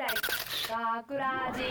大学ラジ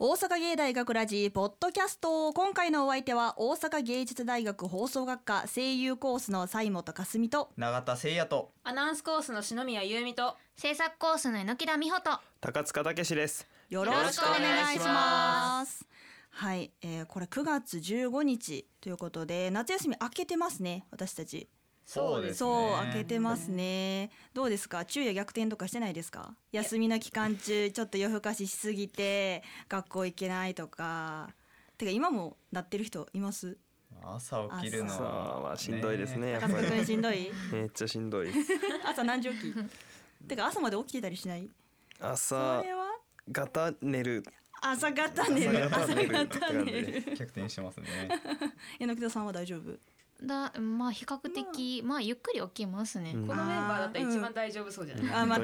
大阪芸大学ラジポッドキャスト。今回のお相手は大阪芸術大学放送学科声優コースの西本かすみと永田誠也とアナウンスコースの篠宮優美と制作コースの榎田美穂と高塚武史です。よろしくお願いします。はい、えー、これ9月15日ということで夏休み明けてますね私たちそうですね。そう明けてますね。どうですか？昼夜逆転とかしてないですか？休みの期間中ちょっと夜更かししすぎて学校行けないとか。てか今もなってる人います？朝起きるの。さあまあしんどいですねやっ家族ぱしんどい？めっちゃしんどい。朝何時起き？てか朝まで起きてたりしない？そ朝れは？方寝る。朝方寝る。朝朝方寝る方寝る。逆転してますね。柳田さんは大丈夫？だまあ比較的まあ。ゆっくり起きますね、うん。このメンバーだったら一番大丈夫そうじゃない、あまあい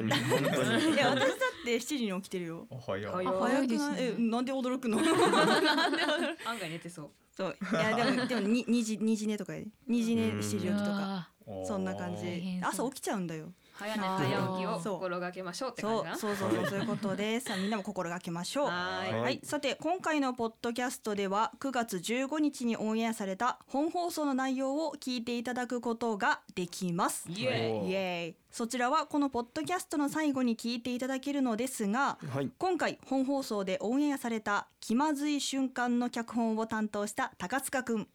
や私だって7時に起きてるよ。おはよう早い。あ早くですね。えなんで驚くの？案外寝てそう。そう。いやでも でもに2時2時寝とかやで。2時寝うん7時起きとかそんな感じ。朝起きちゃうんだよ早寝早起きを心がけましょうって感そうじかな。そうそうそうそうい。うことでさあみんなも心がけましょう。はーい。ははい、さて今回のポッドキャストでは9月15日にオンエアされた本放送の内容を聞いていただくことができます。イエおー。イエーイ。そちらはこのポッドキャストの最後に聞いていただけるのですがはい。今回本放送でオンエアされた気まずい瞬間の脚本を担当した高塚くん。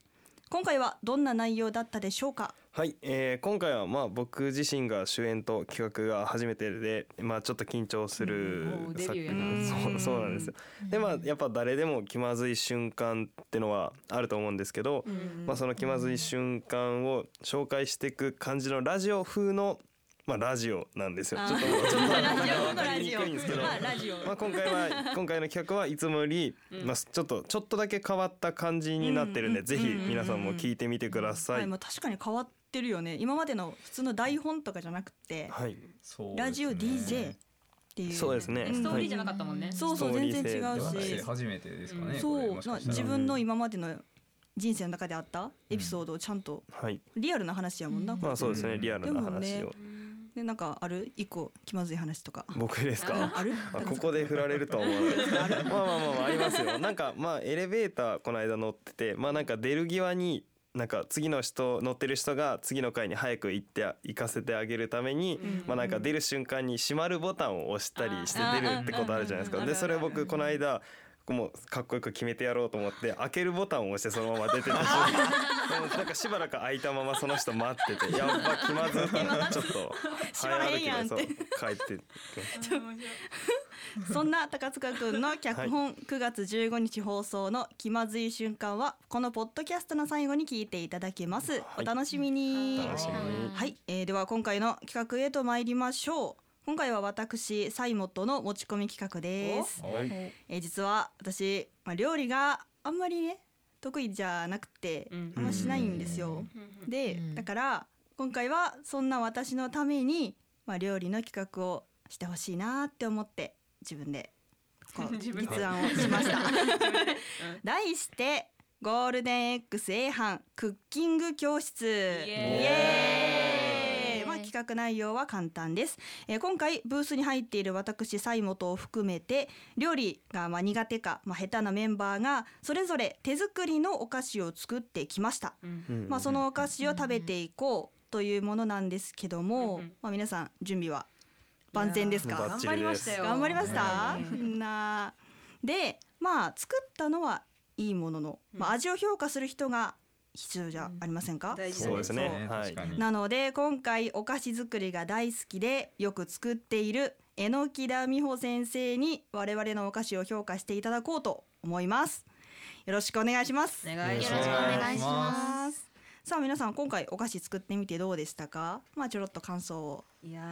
今回はどんな内容だったでしょうか？はい、えー、今回はまあ僕自身が主演と企画が初めてで、まあちょっと緊張する作 そうそうなんですよ。でまあやっぱ誰でも気まずい瞬間ってのはあると思うんですけど、まあその気まずい瞬間を紹介していく感じのラジオ風のまあラジオなんですよ。ちょっとちょっとわかりにくいんですけど。まあラジオ。まあ今回は今回の企画はいつもより、まあちょっとちょっとだけ変わった感じになってるんで、うん。ぜひ皆さんも聞いてみてくださ。はいい、まあ、確かに変わってるよね。今までの普通の台本とかじゃなくてはい、ラジオ DJ っていうそうですね。ストーリーじゃなかったもんね、そうそう全然違うし。初めてですかねそう。これもしかなしたら。自分の今までの人生の中であったエピソードをちゃんとはい。リアルな話やもんな、まあそうですね、うん。リアルな話を。でなんかある？一個気まずい話とか。僕ですか？ある？あここで振られるとは思わないです。まあまあまあまあありますよ。なんかまあエレベーターこの間乗ってて、まあなんか出る際に。なんか次の人乗ってる人が次の階に早く行って行かせてあげるために、まあなんか出る瞬間に閉まるボタンを押したりして出るってことあるじゃないですか。でそれ僕この間もうかっこよく決めてやろうと思って開けるボタンを押してそのまま出てたしなんかしばらく開いたままその人待ってて やっぱ気まずいなちょっと早歩きでそう帰って そんな高塚くんの脚本、9月15日放送の気まずい瞬間はこのポッドキャストの最後に聞いていただけます、お楽しみに。楽しみに。はい、えーでは今回の企画へと参りましょう。今回は私サイモットの持ち込み企画です、はい。えー実は私、まあ、料理があんまりね得意じゃなくて、うん。あんましないんですよ、で、うん。だから今回はそんな私のために、まあ、料理の企画をしてほしいなって思って自分でこう 立案をしました。題してゴールデン X 英飯クッキング教室。イエーイ。まあ、企画内容は簡単です、えー今回ブースに入っている私西本を含めて料理がまあ苦手か、まあ、下手なメンバーがそれぞれ手作りのお菓子を作ってきました、うん。まあ、そのお菓子を食べていこうというものなんですけども、うんうん。まあ、皆さん準備は万全ですか？頑張りましたよ頑張りましたな。でまあ作ったのはいいものの、まあ、味を評価する人が必要じゃありませんか、大事だそうですね。はい。なので今回お菓子作りが大好きでよく作っている榎田美穂先生に我々のお菓子を評価していただこうと思います。よろしくお願いします。お願いしよろしくおます願いしますさあ皆さん今回お菓子作ってみてどうでしたか？まあちょろっと感想を。いや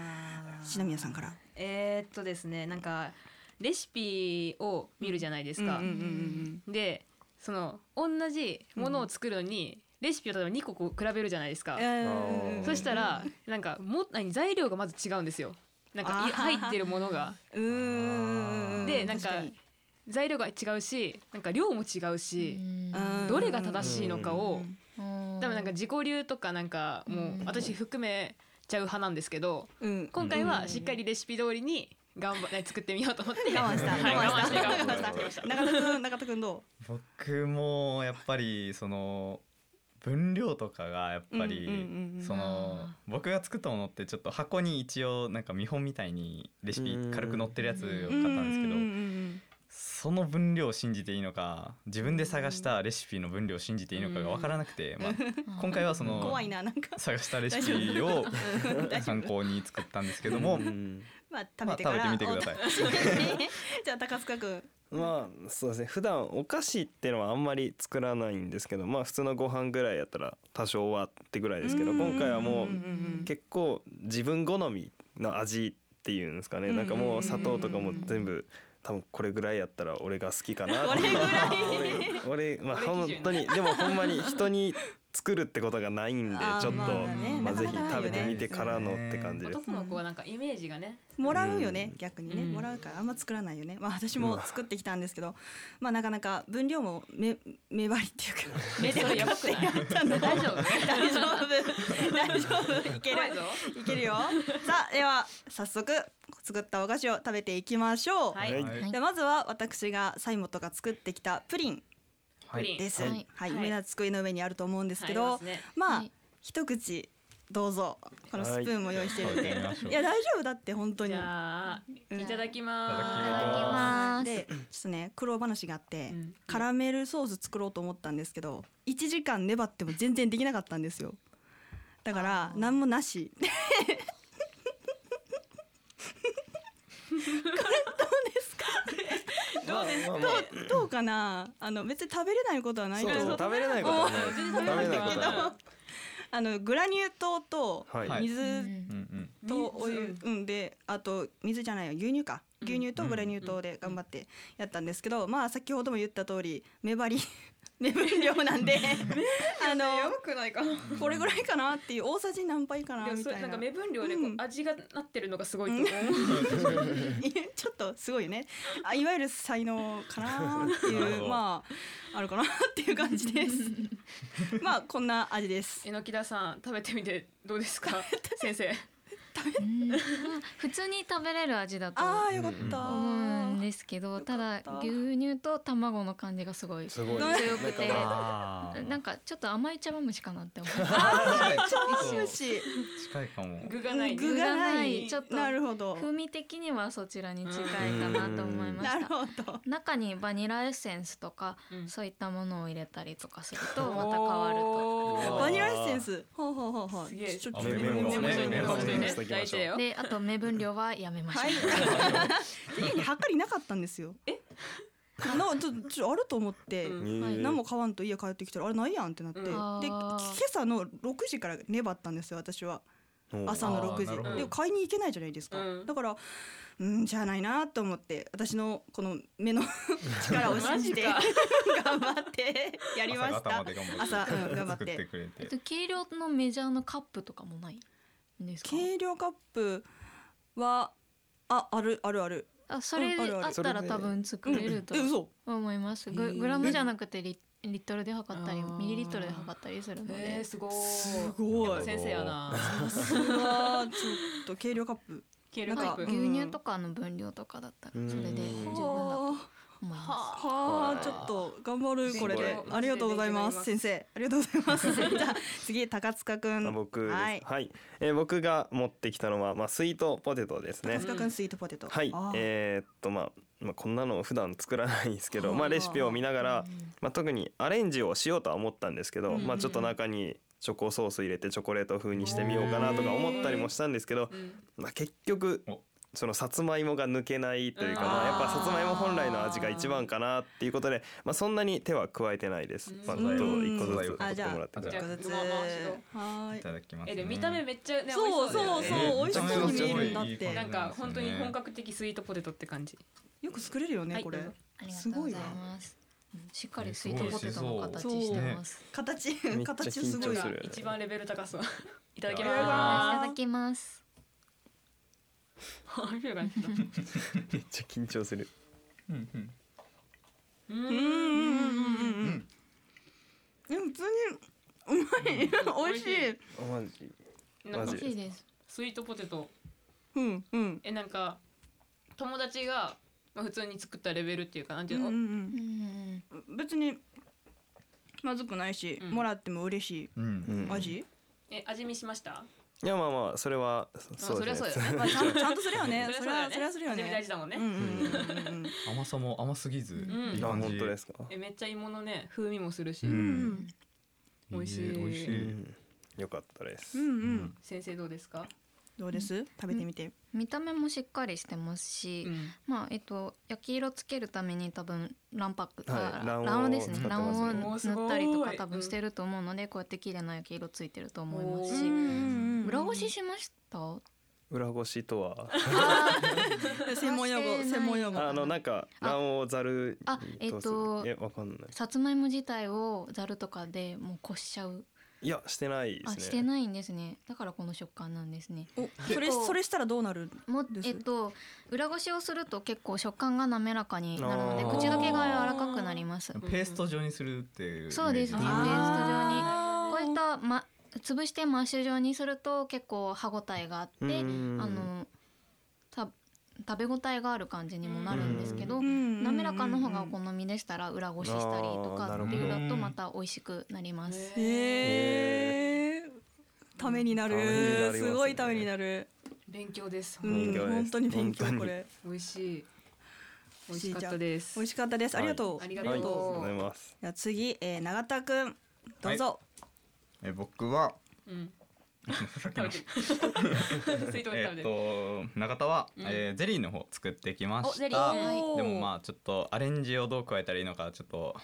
ー。篠宮さんから。えーっとですねなんかレシピを見るじゃないですか、でその同じものを作るのに、レシピを例えば2個こう比べるじゃないですか、うんそしたらなんかも何材料がまず違うんですよ。なんか入ってるものが。うーん。でなんか材料が違うしなんか量も違うし、うん。どれが正しいのかを、多多分なんか自己流とかなんかもう私含めちゃう派なんですけどうん。今回はしっかりレシピ通りに頑張って作ってみようと思って。我慢した。はい我慢した。中田くん中田くんど僕もやっぱりその分量とかがやっぱり、その僕が作ったものってちょっと箱に一応なんか見本みたいにレシピ軽く載ってるやつを買ったんですけど、その分量を信じていいのか自分で探したレシピの分量を信じていいのかが分からなくて、まあ、今回はそうんの 怖いななんか。探したレシピを 参考に作ったんですけども、うん。まあまあ食べてから、食べてみてください。い じゃあ高塚くんまあそうですね。普段お菓子っていうのはあんまり作らないんですけどまあ普通のご飯ぐらいやったら多少はってぐらいですけど今回はもうん。結構自分好みの味っていうんですかね。なんかもう砂糖とかも全部多分これぐらいやったら俺が好きかな。っ てこれぐらい。俺俺まあ本当に。でもほんまに人に作るってことがないんでちょっとまあねまあぜひ食べてみてからのって感じです。男の子はなんかイメージがねもらうよね、逆にね、うん。もらうからあんま作らないよね。まあ私も作ってきたんですけど、まあなかなか分量も目目張りっていうか 目でやばくない？やったんだ 大丈夫？大丈夫。大丈夫。いける？怖いけるよ。さあでは早速作ったお菓子を食べていきましょう、はい、はい。はいでまずは私がサイモトが作ってきたプリンです。ははい。い、はい机の上にあると思うんですけど、まあ、はい。一口どうぞ。このスプーンも用意してる。んで、はいや大丈夫だって本当に。じ。ゃあうん。いただきいまただきいただきます。で、ちょっとね苦労話があって、うん。カラメルソース作ろうと思ったんですけど、1時間粘っても全然できなかったんですよ。だから何もなし。どうですか？まあまあまあどうかな。あの別に食べれないことはないと思う。そうそう食べれないことはない。全然食べれない。こと あのグラニュー糖とはい。水とお湯、うん。であと水じゃないよ。牛乳か。うん。牛乳とグラニュー糖で頑張ってやったんですけど、まあ先ほども言った通り目張り目分量なんで あのくないかこれぐらいかな？っていう大さじ何杯かなみたいな。なんか目分量でこううん。味がなってるのがすごいと思う、ちょっとすごいよね。あいわゆる才能かなっていう まああるかなっていう感じです。まあこんな味です。榎木田さん食べてみてどうですか？先生普通に食べれる味だとああよかった、思うんですけどただ牛乳と卵の感じがすごい強くてなんかちょっと甘い茶碗蒸しかなって思う茶碗蒸し近いかも。具がない。具がない。ちょっとなるほど。風味的にはそちらに近いかなと思いまなるしたほど。中にバニラエッセンスとか、うん。そういったものを入れたりとかするとまた変わると。バニラエッセンス？ほうほうほうほう。すげえ。ちょっとあメモであと目分量はやめましょう。はい。家にはかりなかったんですよ。え？なちょちょあると思って、うん。はい何も買わんと家帰ってきたらあれないやんってなって、うん。であ今ー朝の6時から粘ったんですよ私は。朝の6あーなるほど。時で買いに行けないじゃないですか、うん。だからうんじゃあないなと思って私のこの目の 力を信じて頑張って やりまし朝た方まで頑張って朝うん頑張って。えっと軽量のメジャーのカップとかもないんですか？軽量カップはああるあるあるあそれうんあったら多分作れると思います。ググラムじゃなくてリリットルで測ったりミリリットルで測ったりするので。えー、すごい。すごい。先生やな。さすがちょっと軽量カップ。軽量カップ。なんか牛乳とかの分量とかだったらそれで十分思います。あはあちょっと頑張るこれで。ありがとうございます。先生ありがとうございます。じゃあ次高塚くん。あ僕です。ははい。い、えー僕が持ってきたのはまあスイートポテトですね。高塚くんスイートポテト。はい。えーっとまあまあこんなの普段作らないんですけど、はあ。まあレシピを見ながら、まあ特にアレンジをしようとは思ったんですけど、うんまあちょっと中にチョコソース入れてチョコレート風にしてみようかなとか思ったりもしたんですけど、うん。まあ結局おそのさつまいもが抜けないというか、うん。まあやっぱさつまいも本来の味が一番かなっていうことで、まあそんなに手は加えてないです。うん。まああと一個ずつうん。取ってもらって。あじゃあじゃあ一個ずつ。い。いただきます、ね。えでも見た目めっちゃねそうそうそう美味しそうに見えるんだって。なんか本当に本格的スイートポテトって感じ。よく作れるよねこれはい。どうぞありがとうございます。うんしっかりスイートポテトの形そうしてます。形形すごい一番レベル高そう。いただきます。いただきます。すありがとうめっちゃ緊張する。うんうん。ううんうんうんうんうん。え普通にうまい。美味しい。あマジ。なんかマジ美味しいです。スイートポテト。うんうん。えなんか友達が、まあ、普通に作ったレベルっていうかなんていうの、うんうんうんうん。別にまずくないし、うん。もらっても嬉しい。うんうん。味、え味見しました？いやまあまあそれはそそりゃそうだよね。まあ、ちゃんちゃんとするよね。それはそれはするよね。大事だもんね、うんうんうんうん甘さも甘すぎず、ん。あいい感じ。本当ですか？えめっちゃ芋のね風味もするし、ううん。ん美味しい。美味しい、うん。よかったです。うんうん。先生どうですか、どうです？食べてみて。見た目もしっかりしてますし、うん。まあえっと焼き色つけるために多分卵白、は卵黄ですね。卵黄をおーすごい塗ったりとか多分してると思うので、こうやって綺麗な焼き色ついてると思いますし、うん裏ごししました？裏ごしとは？専門用語専門用語。あのなんかあ。卵黄ざるあえっとえわかんない。さつまいも自体をざるとかでもうこしちゃう？いやしてないですあねしてないんですね。だからこの食感なんですね。おそれそれしたらどうなる？もです？えっと裏ごしをすると結構食感が滑らかになるので口どけが柔らかくなります。ペースト状にするっていうそうですねペースト状に。こういった、ま、潰してマッシュ状にすると結構歯ごたえがあってあうんのた食べ応えがある感じにもなるんですけどうん滑らかの方がお好みでしたら裏ごししたりとかっていうだとまた美味しくなります。へえためになる。ますね。すごいためになる。勉強です、うん勉強です。本当に勉強本当に。これ。美味しい。美味しかったです。美味しかったです。ありがとう。ありがはい。ありがととううございます。じゃあ次、えー、永田くん。どうぞ、え僕はうん。えっると永田は、うん。えーゼリーの方作ってきました。でもまあちょっとアレンジをどう加えたらいいのかちょっと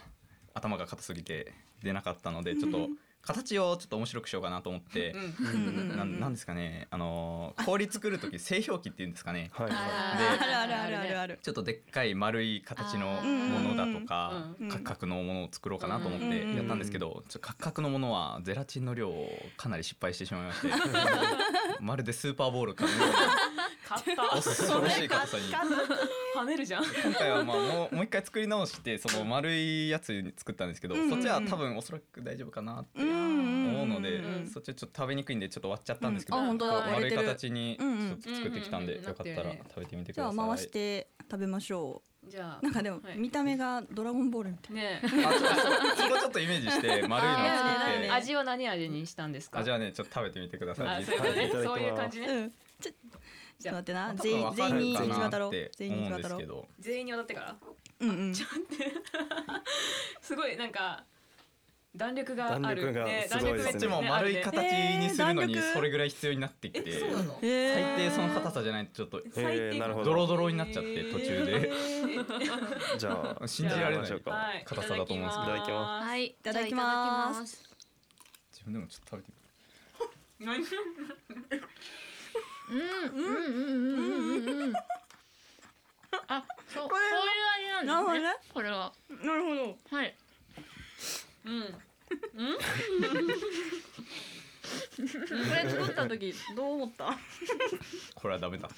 頭が硬すぎて出なかったのでちょっと形をちょっと面白くしようかなと思って、うんなんなんですかねあのー氷作る時製氷機っていうんですかね。はい。ああるあるあるあるある。ちょっとでっかい丸い形のものだとかうんカクカクのものを作ろうかなと思っうんてやったんですけどちょっとカクカクのものはゼラチンの量をかなり失敗してしまいまして まるでスーパーボールかのような恐ろしい硬さに。た跳ねるじゃん。今回はまあもうもう一回作り直してその丸いやつに作ったんですけどうん。うんうんそっちは多分おそらく大丈夫かなってうん思うのでうんそっちはちょっと食べにくいんでちょっと割っちゃったんですけどうん。あ本当だ。こう丸い形にちうんうん。ょっと作ってきたんでうんうんよかったら食べてみてくじゃださい。あ回して食べましょじゃうなんかでもはい。見た目がドラゴンボールみたい。あね。あちょっとそこちょっとイメージして 丸いのを作って。味は何味にしたんですか？あじゃあねちょっと食べてみてください。あそういうことねい。ただきますそういう感じね。うんちょちょっと待ってな。全員全員に渡ろう。て全員に渡ろう。全員に渡ってから？うんうん。すごいなんか弾力がある。弾力がねすごいですね。こっちも丸い形にするのにそれぐらい必要になってきて。えそうなの？へ最ー低その硬さじゃないとちょっとえーなるほど。ドロドロになっちゃって途中で。じゃあ 信じられないかはい。硬さだと思うんですけど。いただきまはい、いただきます。自分でもちょっと食べてみ何 うんうんうんうんうんうん。うんあ、そう、ここれういう味なんですね。これは、なるほど。はい。うん。これ作った時どう思った？これはダメだ。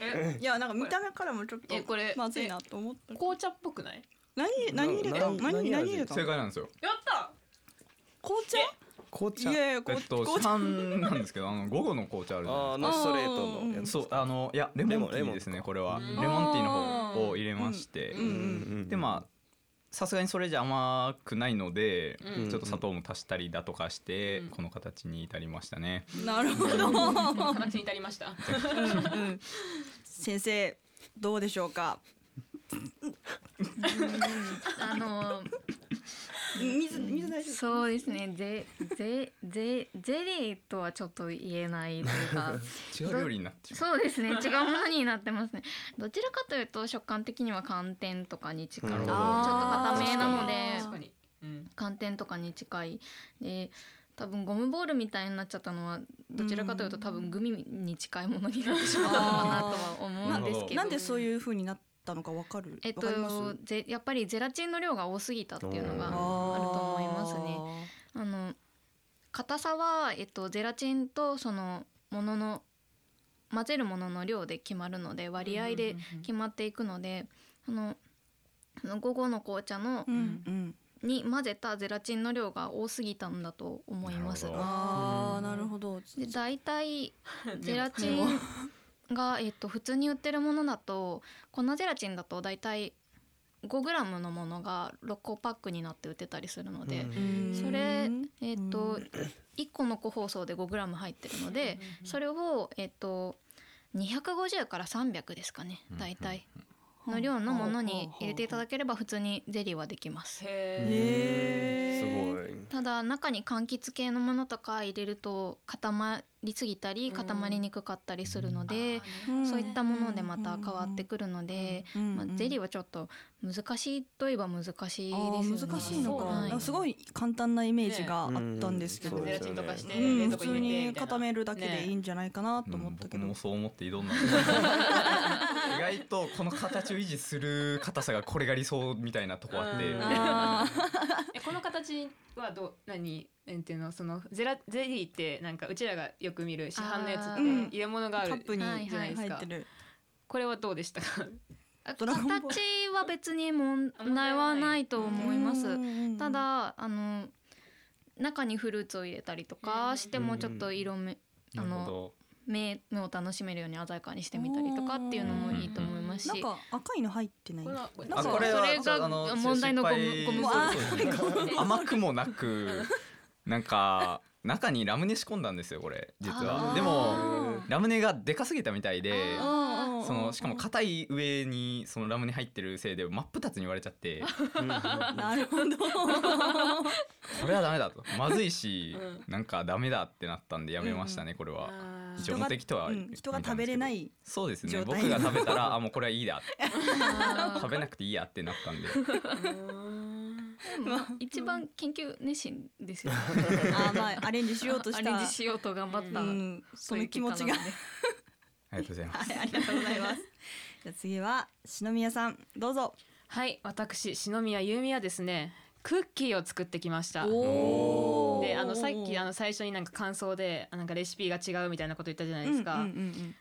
えいやなんか見た目からもちょっとえこれまずいなと思った。紅茶っぽくない？何何入れた何何入れた正解なんですよ。やった！紅茶？紅茶。いやいやこえっと市販なんですけどあの午後の紅茶あるじゃないあですか。ーあのストレートのやつ。そうあのいやレモンティーですねこれは。うん。レモンティーの方を入れまして。うんうんでまあさすがにそれじゃ甘くないので、うん。ちょっと砂糖も足したりだとかして、うん。この形に至りましたね。なるほど。形に至りました。うん。先生どうでしょうか？あの水水大丈夫？そうですね。ゼゼゼゼリーとはちょっと言えないというか、違う料理になってそうですね。違うものになってますね。どちらかというと食感的には寒天とかに近い。ちょっと固めなので確かにうん寒天とかに近い。で。多分ゴムボールみたいになっちゃったのはどちらかというと多分グミに近いものになってしまったのかなとは思うんですけどなんでそういう風になったのかわかる？えっわかります？とぜやっぱりゼラチンの量が多すぎたっていうのがますね。あの硬さは、えっと、ゼラチンとそのものの混ぜるものの量で決まるので割合で決まっていくのであのあの午後の紅茶のうんうん。に混ぜたゼラチンの量が多すぎたんだと思います。なる。ほど。ああなるほど。で大体 ゼラチンが、えっと普通に売ってるものだと粉ゼラチンだとだいたい 5g のものが6個パックになって売ってたりするので、うん。それえっ、と1個の個包装で 5g 入ってるのでそれをえっ、と250から300ですかねだいたいの量のものに入れていただければ普通にゼリーはできます。へすへごい。ただ中に柑橘系のものとか入れると固まりすぎたり固まりにくかったりするので、そういったものでまた変わってくるので、まあ、ゼリーはちょっと難しいといえば難しいですよね。難しいのか、はい。かすごい簡単なイメージがあったんですけど、ねうん。ゼラチンとかしてうん冷蔵庫普通に固めるだけでいいんじゃないかなと思ったけど、僕もそう思って挑んだ 意外とこの形を維持する硬さがこれが理想みたいなとこあってこの形はどう何なんていうのそのゼラゼリーってなんかうちらがよく見る市販のやつって入れ物があるーカップにはいじゃないですか。これはどうでしたか？形は別に問題はないと思います。うんただあの中にフルーツを入れたりとかしてもちょっと色目あのど目目を楽しめるように鮮やかにしてみたりとかっていうのもいいと思いますし。なんか赤いの入ってない？これはなんかあこれはそれが問題のゴムゴム甘くもなくなんか中にラムネ仕込んだんですよこれ実は。でもラムネがでかすぎたみたいでそのしかも硬い上にそのラムネ入ってるせいで真っ二つに言われちゃって。なるほどこれはダメだと。まずいしうなんかダメだってなったんでやめましたねこれは。一応無敵とはうん人が食べれないそうですね。僕が食べたらあもうこれはいいや。あー。食べなくていいやってなったんで。まあ一番研究熱心ですよ。ね。あーまあアレンジしようとした。アレンジしようと頑張った。うん、その気持ちがありがとうございます。はいありがとうございます。じゃあ次は篠宮さんどうぞ。はい私篠宮優美はですねクッキーを作ってきました。おであのさっきあの最初になんか感想であなんかレシピが違うみたいなこと言ったじゃないですか、うんうんうん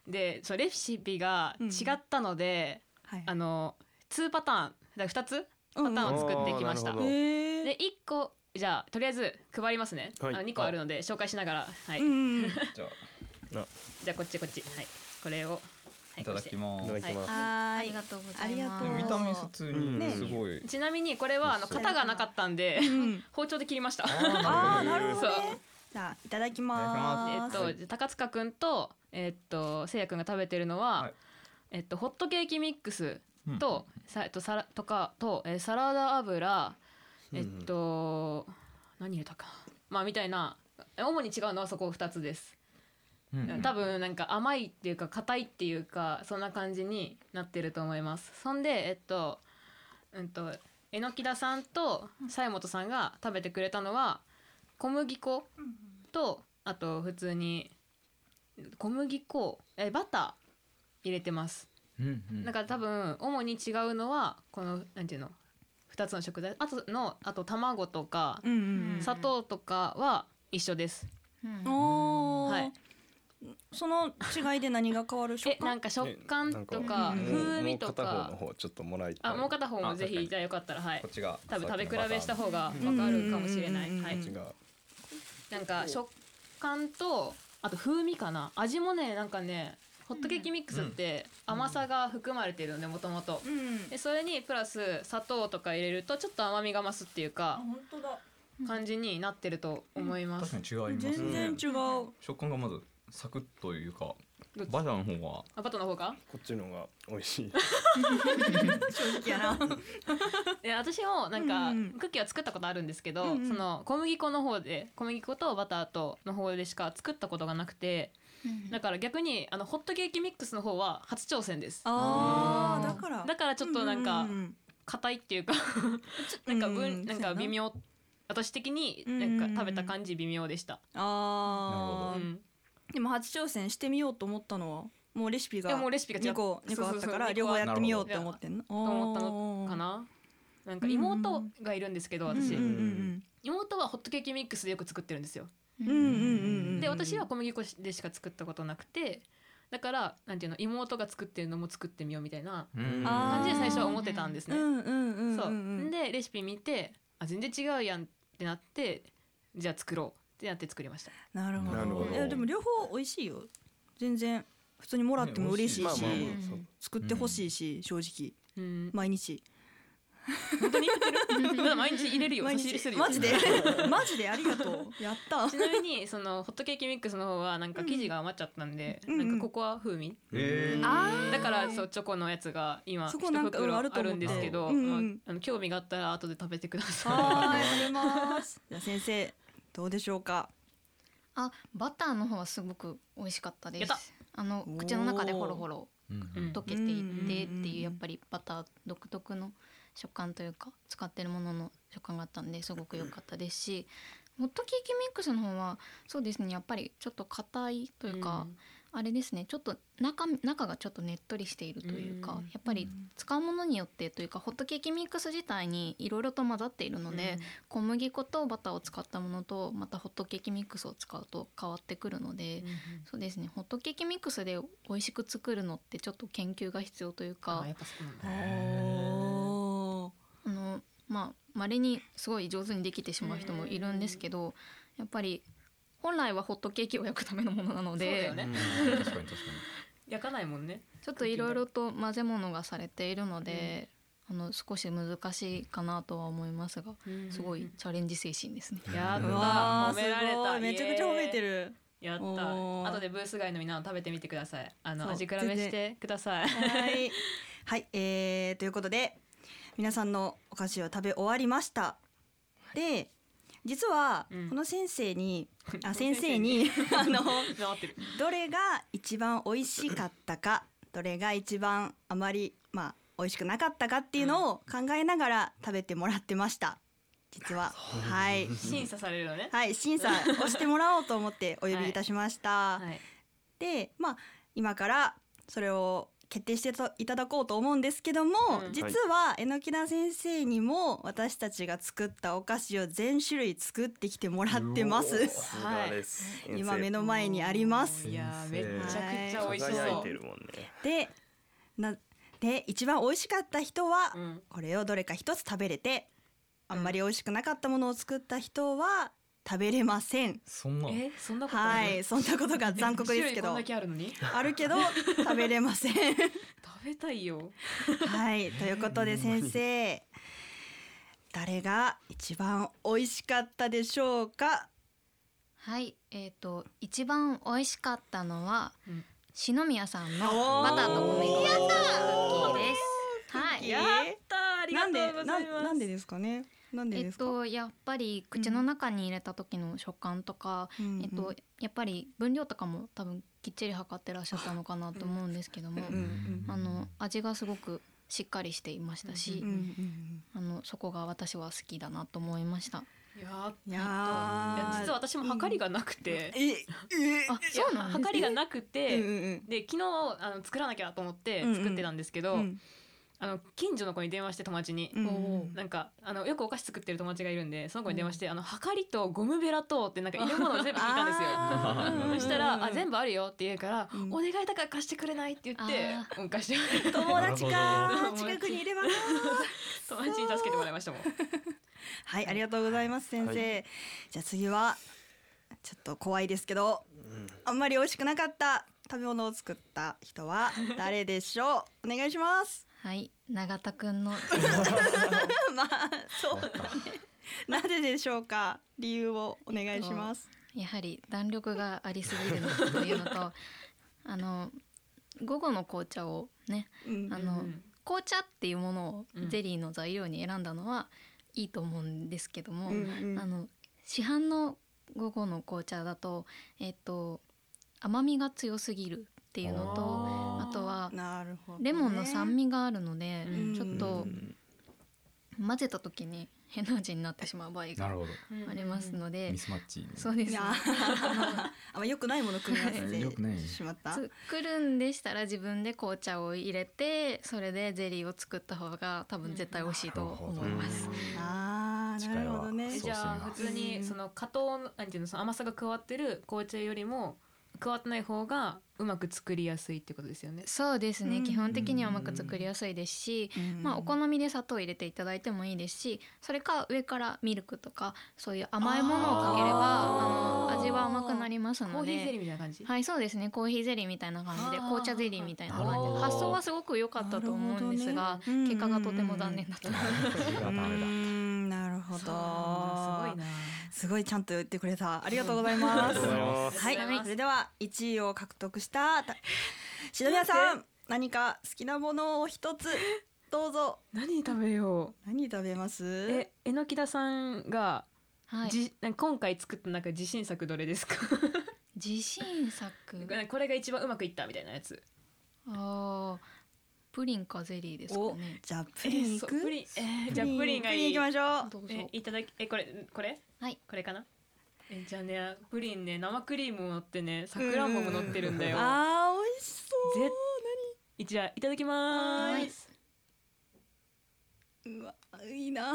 うん。でそうレシピが違ったので、はいあの2パターン。だ2つパターンを作ってきました、うんで1個じゃあとりあえず配りますね、はい。あ2個あるので紹介しながら。はい、うん じゃあこっちこっち。はいこれを、はいただきます。はーい。ありがとうございありがとうます。見た目普通にねすごい。ちなみにこれはあの型がなかったんでうん。包丁で切りました。ああなるほどじゃあいただきます。えっと、高塚くんと、えっと、せいやくんが食べてるのは、はい。えっと、ホットケーキミックスうん。と、さえっと、サラとかと、えーサラダ油、えっと、何入れたか。な。まあ、みたいな、主に違うのはそこ2つです。うん多分なんか甘いっていうか硬いっていうかそんな感じになってると思います。そんでえっとうんと榎木田さんと西本さんが食べてくれたのは小麦粉とあと普通に小麦粉えバター入れてます。うんうん。だから多分主に違うのはこのなんていうの2つの食材。あとのあと卵とかうんうん。砂糖とかは一緒です。うん。はいその違いで何が変わる食感？えなんか食感とかうん風味ともう片方のか方ちょっともらいたい。あもう片方もぜひじゃあよかったらはい。こっちが多分食べ比べした方方がわかるかもしれない。うんうんうんうんはいなんか食感とあと風味かな。味もねなんかねホットケーキミックスって甘さが含まれてるのでもともと。それにプラス砂糖とか入れるとちょっと甘みが増すっていうか本当だ。感じになってると思います。確かに違います全ね然違う。食感がまずサクッというかバターの方があバターの方が？こっちの方が美味しい。正直やな。で私もなんかうんうん。クッキーは作ったことあるんですけど、うんうん。その小麦粉の方で小麦粉とバターとの方でしか作ったことがなくてだから逆にあのホットケーキミックスの方は初挑戦です。あーだから。だからちょっとなんかううん硬いっていうかなんかうん分なんか微妙。私的になんか食べた感じ微妙でした、ああうん、でも初挑戦してみようと思ったのはもうレシピがでもレシピが違2個二個あったから両方やってみようって思ってんの？とと思ったのかな？なんか妹がいるんですけど私、うんうん妹はホットケーキミックスでよく作ってるんですよ。うんうんうんで私は小麦粉でしか作ったことなくてだからなんていうの妹が作ってるのも作ってみようみたいな感じで最初は思ってたんですね。うんうんうんうんそううん。でレシピ見てあ全然違うやんってなってじゃあ作ろうってなって作りました。なるほど。いやでも両方美味しいよ。全然普通にもらっても嬉しいし作ってほしいし正直。うん。毎日。本当に？言ってるまだ毎日入れるよ。毎日。マジで？マジで？ありがとう。やった。ちなみにそのホットケーキミックスの方はなんか生地が余っちゃったんで、うんなんかココア風味、だからそうチョコのやつが今一袋あるんですけど、ああの興味があったら後で食べてくださはい食べます。じゃあ先生どうでしょうか？あバターの方はすごく美味しかったです。あの口の中でホロホロうんうん。溶けていってってうんうんうんうんいうやっぱりバター独特の食感というか使ってるものの食感があったんですごく良かったですしホットケーキミックスの方はそうですねやっぱりちょっと硬いというか、あれですね。ちょっと中中がちょっとねっとりしているというか、うん。やっぱり使うものによってというかホットケーキミックス自体にいろいろと混ざっているので、小麦粉とバターを使ったものとまたホットケーキミックスを使うと変わってくるので、そうですね。ホットケーキミックスで美味しく作るのってちょっと研究が必要というかあやっぱそうなんだおあのまあ稀にすごい上手にできてしまう人もいるんですけどやっぱり本来はホットケーキを焼くためのものなのそうだでよね。焼かないもんね。ちょっといろいろと混ぜ物がされているので、あの少し難しいかなとは思いますがすごいチャレンジ精神ですね。やった。褒められた。すごい。めちゃくちゃ褒めてる。やった。後でブース外のみんな食べてみてください。あの味比べしてください。はい、はい、えー、ということで皆さんのお菓子を食べ終わりました。で実はうん。この先生に、あ先生にあの どれが一番美味しかったかどれが一番あまりまあ美味しくなかったかっていうのを考えながら食べてもらってました。実は。はい。審査されるのね。はい審査をしてもらおうと思ってお呼びいたしました、はい。でまあ今からそれを決定していただこうと思うんですけども、うん。実は榎田先生にも私たちが作ったお菓子を全種類作ってきてもらってます。さすがです。先生。今目の前にあります。いやーめちゃくちゃ美味しそう。ね。でなで一番美味しかった人は、うん。これをどれか一つ食べれてあんまり美味しくなかったものを作った人は食べれません。そんなえそんなことはいそんなことが残酷ですけ種類こんどあるのに？あるけど 食べれません。食べたいよ。はいということで先生誰が一番美味しかったでしょうか？はい、えっ、と一番美味しかったのは、うん。篠宮さんのバターと米粉のクッキーです。はい。やったありがなんでとうございます。なんなんでですかね？なんでえっですか、とやっぱり口の中に入れた時の食感とか、うんうんえっとやっぱり分量とかも多分きっちり測ってらっしゃったのかなと思うんですけども、あの味がすごくしっかりしていましたし、あのそこが私は好きだなと思いました。やったいやいやー実は私も測りがなくて、ええあ、そうなん測りがなくて、うんうんで昨日あの作らなきゃと思って作ってたんですけど、うんあの近所の子に電話して友達に、うん。うんなんかあのよくお菓子作ってる友達がいるんでその子に電話して、あの測りとゴムベラとってなんか入れ物を全部聞いたんですよ。そしたら「あ全部あるよ」って言うから「うん。お願いだから貸してくれない」って言ってあうん貸して友達か近くにいればな友達に助けてもらいましたもん。はいありがとうございます先生、はじゃあ次はちょっと怖いですけどあんまり美味しくなかった食べ物を作った人は誰でしょう？お願いしますはい、永田くんの。まあそうだね。なぜでしょうか？理由をお願いします。やはり弾力がありすぎるのというのと あの午後の紅茶をねうん。あの、うん。紅茶っていうものをうん。ゼリーの材料に選んだのはいいと思うんですけども、うんうん。あの市販の午後の紅茶だとえっと甘みが強すぎるっていうのとああとはなるほどね、レモンの酸味があるので、うん。ちょっと混ぜた時に 変な味になってしまう場合がありますので、ミスマッチそうです。ねあんま良くないもの組み合わせてしまった？作るんでしたら自分で紅茶を入れてそれでゼリーを作った方が多分絶対美味しいと思います。あーなるほどね。じゃあ普通にその加糖のなんていうのその甘さが加わってる紅茶よりも加わってない方がうまく作りやすいってことですよね。そうですね、うん。基本的にはうまく作りやすいですし、まあ、お好みで砂糖を入れていただいてもいいですしそれか上からミルクとかそういう甘いものをかければあの味は甘くなりますのコーヒーゼリで。ーみたいな感じ？はいそうですね。コーヒーゼリーみたいな感じで紅茶ゼリーみたいな感じで。発想はすごく良かったと思うんですが、ね。結果がとても残念だった、なるほど。すごいな。すごいちゃんと言ってくれた。ありがとうございます。はい、それでは1位を獲得したた 篠宮さん何か好きなものを一つ どうぞ。何食べよ何食べます？う。え、えのきださんが、はい、じ今回作った中で自信作どれですか？自信作？これが一番うまくいったみたいなやつ。あープリンかゼリーですかおねじゃあプリンいく？えプリン、えーじゃあプリンがいい。プリン行きましょう。どうぞ。えいただきえこれこれ？はい。これかな？えじゃあねプリンね生クリームも乗ってねさくらん。ぼも乗ってるんだよ。あー美味しそう。ぜじゃあいただきまはいーす。うわい。いな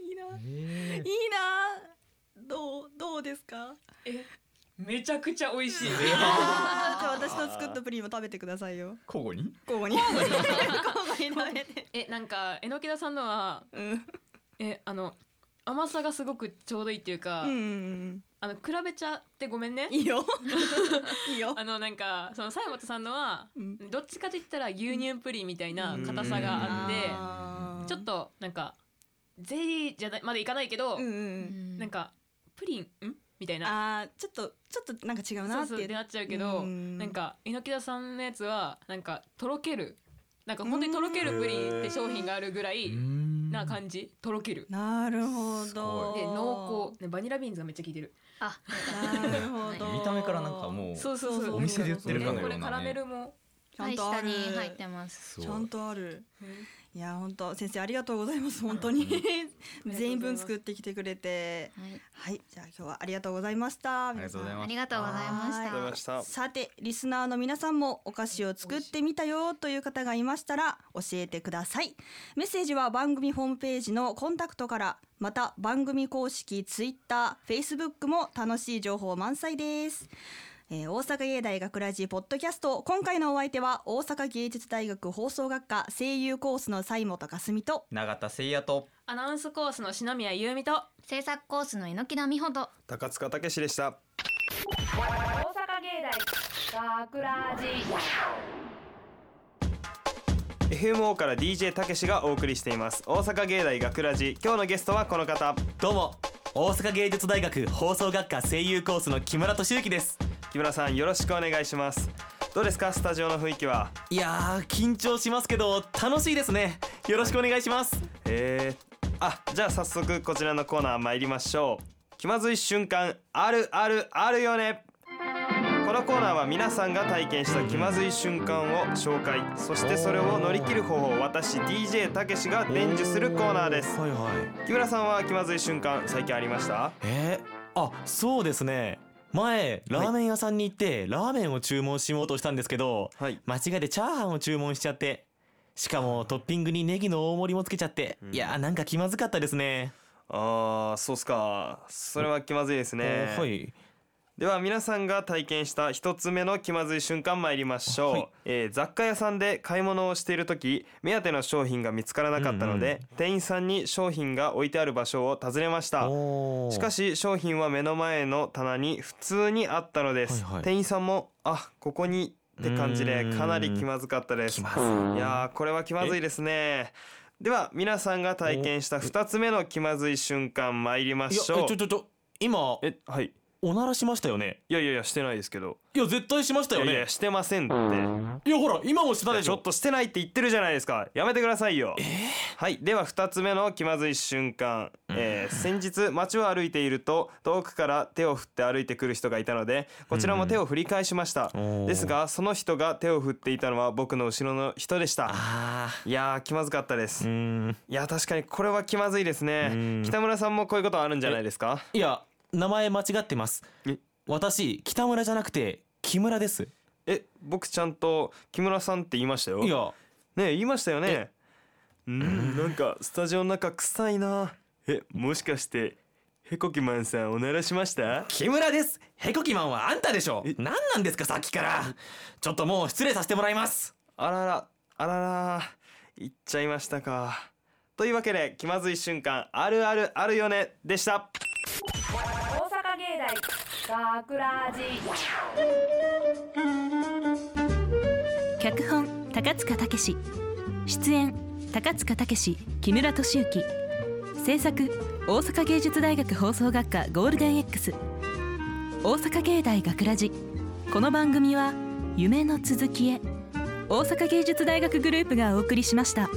いいな。え いいな。どうどうですか？えめちゃくちゃ美味しい。じゃあ私の作ったプリンも食べてくださいよ。交互に？交互に。交互に。食べて。えなんかえのきださんのはうん。えあの甘さがすごくちょうどいいっていうか、うんうんあの比べちゃってごめんね。いいよ。いいよ。あのなんかその西本さんのは、うん。どっちかといったら牛乳プリンみたいな硬さがあって、ちょっとなんかゼリーじゃないまでいかないけど、うんうん。なんかプリンん？みたいな。あーちょっとちょっとなんか違うなって。そうそうってなっちゃうけど、うん。なんか猪木田さんのやつはなんかとろける。なんか本当にとろけるプリンって商品があるぐらいな感じ。とろける。なるほすどごで濃厚。ねバニラビーンズがめっちゃ効いてる。あなるほど。見た目からなんかもうそうそうそう。お店で売ってるかのようなね。これカラメルも。ちゃはいんとある。下に入ってますちゃんとあるいや本当先生ありがとうございます本当に。全員分作ってきてくれて。はい。はいじゃあ今日はありがとうございました。ありがとうございますありがとうございましはいありがとうございたました。さてリスナーの皆さんもお菓子を作ってみたよという方がいましたら教えてください。メッセージは番組ホームページのコンタクトからまた番組公式ツイッター、フェイスブックも楽しい情報満載ですえー大阪芸大学ラジポッドキャスト今回のお相手は大阪芸術大学放送学科声優コースの西本かすみと永田誠也とアナウンスコースの篠宮優美と制作コースの榎田美穂と高塚武史でした。大阪芸大学ラジ。FMO から DJ たけしがお送りしています。大阪芸大学ラジ。今日のゲストはこの方。どうも。大阪芸術大学放送学科声優コースの木村俊之です木村さんよろしくお願いします。どうですか？スタジオの雰囲気は？いやー緊張しますけど楽しいですね。よろしくお願いします、えー、あじゃあ早速こちらのコーナー参りましょう。気まずい瞬間あるあるあるよね。このコーナーは皆さんが体験した気まずい瞬間を紹介。そしてそれを乗り切る方法を私 DJ たけしが伝授するコーナーです。はいはい。木村さんは気まずい瞬間最近ありました？えー、あそうですね前ラーメン屋さんに行ってラーメンを注文しようとしたんですけどはい。間違えてチャーハンを注文しちゃってしかもトッピングにネギの大盛りもつけちゃって、いやーなんか気まずかったですね。あーそうっすか。それは気まずいですね、あはいでは皆さんが体験した一つ目の気まずい瞬間参りましょう、はい。えー雑貨屋さんで買い物をしている時目当ての商品が見つからなかったので、店員さんに商品が置いてある場所を尋ねました。しかし商品は目の前の棚に普通にあったのです、はいはい。店員さんもあここにって感じでうん。かなり気まずかったです。い。やーこれは気まずいですね。では皆さんが体験した二つ目の気まずい瞬間参りましょう。えちょちょちょ今えはいおならしましたよね？いやいやいやしてないですけど。いや絶対しましたよね？いやいやしてませんって。いやほら今もしたでしょ？ちょっとしてないって言ってるじゃないですか。やめてくださいよ、はい。では2つ目の気まずい瞬間、えー先日街を歩いていると遠くから手を振って歩いてくる人がいたのでこちらも手を振り返しました、おー。ですがその人が手を振っていたのは僕の後ろの人でした。あいやー気まずかったです、ーうーん。いや確かにこれは気まずいですね。うん。北村さんもこういうことあるんじゃないですか？いや名前間違ってます。え？私北村じゃなくて木村です。え僕ちゃんと木村さんって言いましたよ。いや。ね言いましたよね。うんなんかスタジオの中臭いな。えもしかしてヘコキマンさんおならしました？木村です。ヘコキマンはあんたでしょ。何なんですかさっきから。ちょっともう失礼させてもらいます。あららあらら言っちゃいましたか。というわけで気まずい瞬間あるあるあるよねでした大阪芸大学ラジ脚本高塚武史。出演高塚武史木村俊之制作大阪芸術大学放送学科ゴールデン X 大阪芸大学ラジ。この番組は夢の続きへ。大阪芸術大学グループがお送りしました。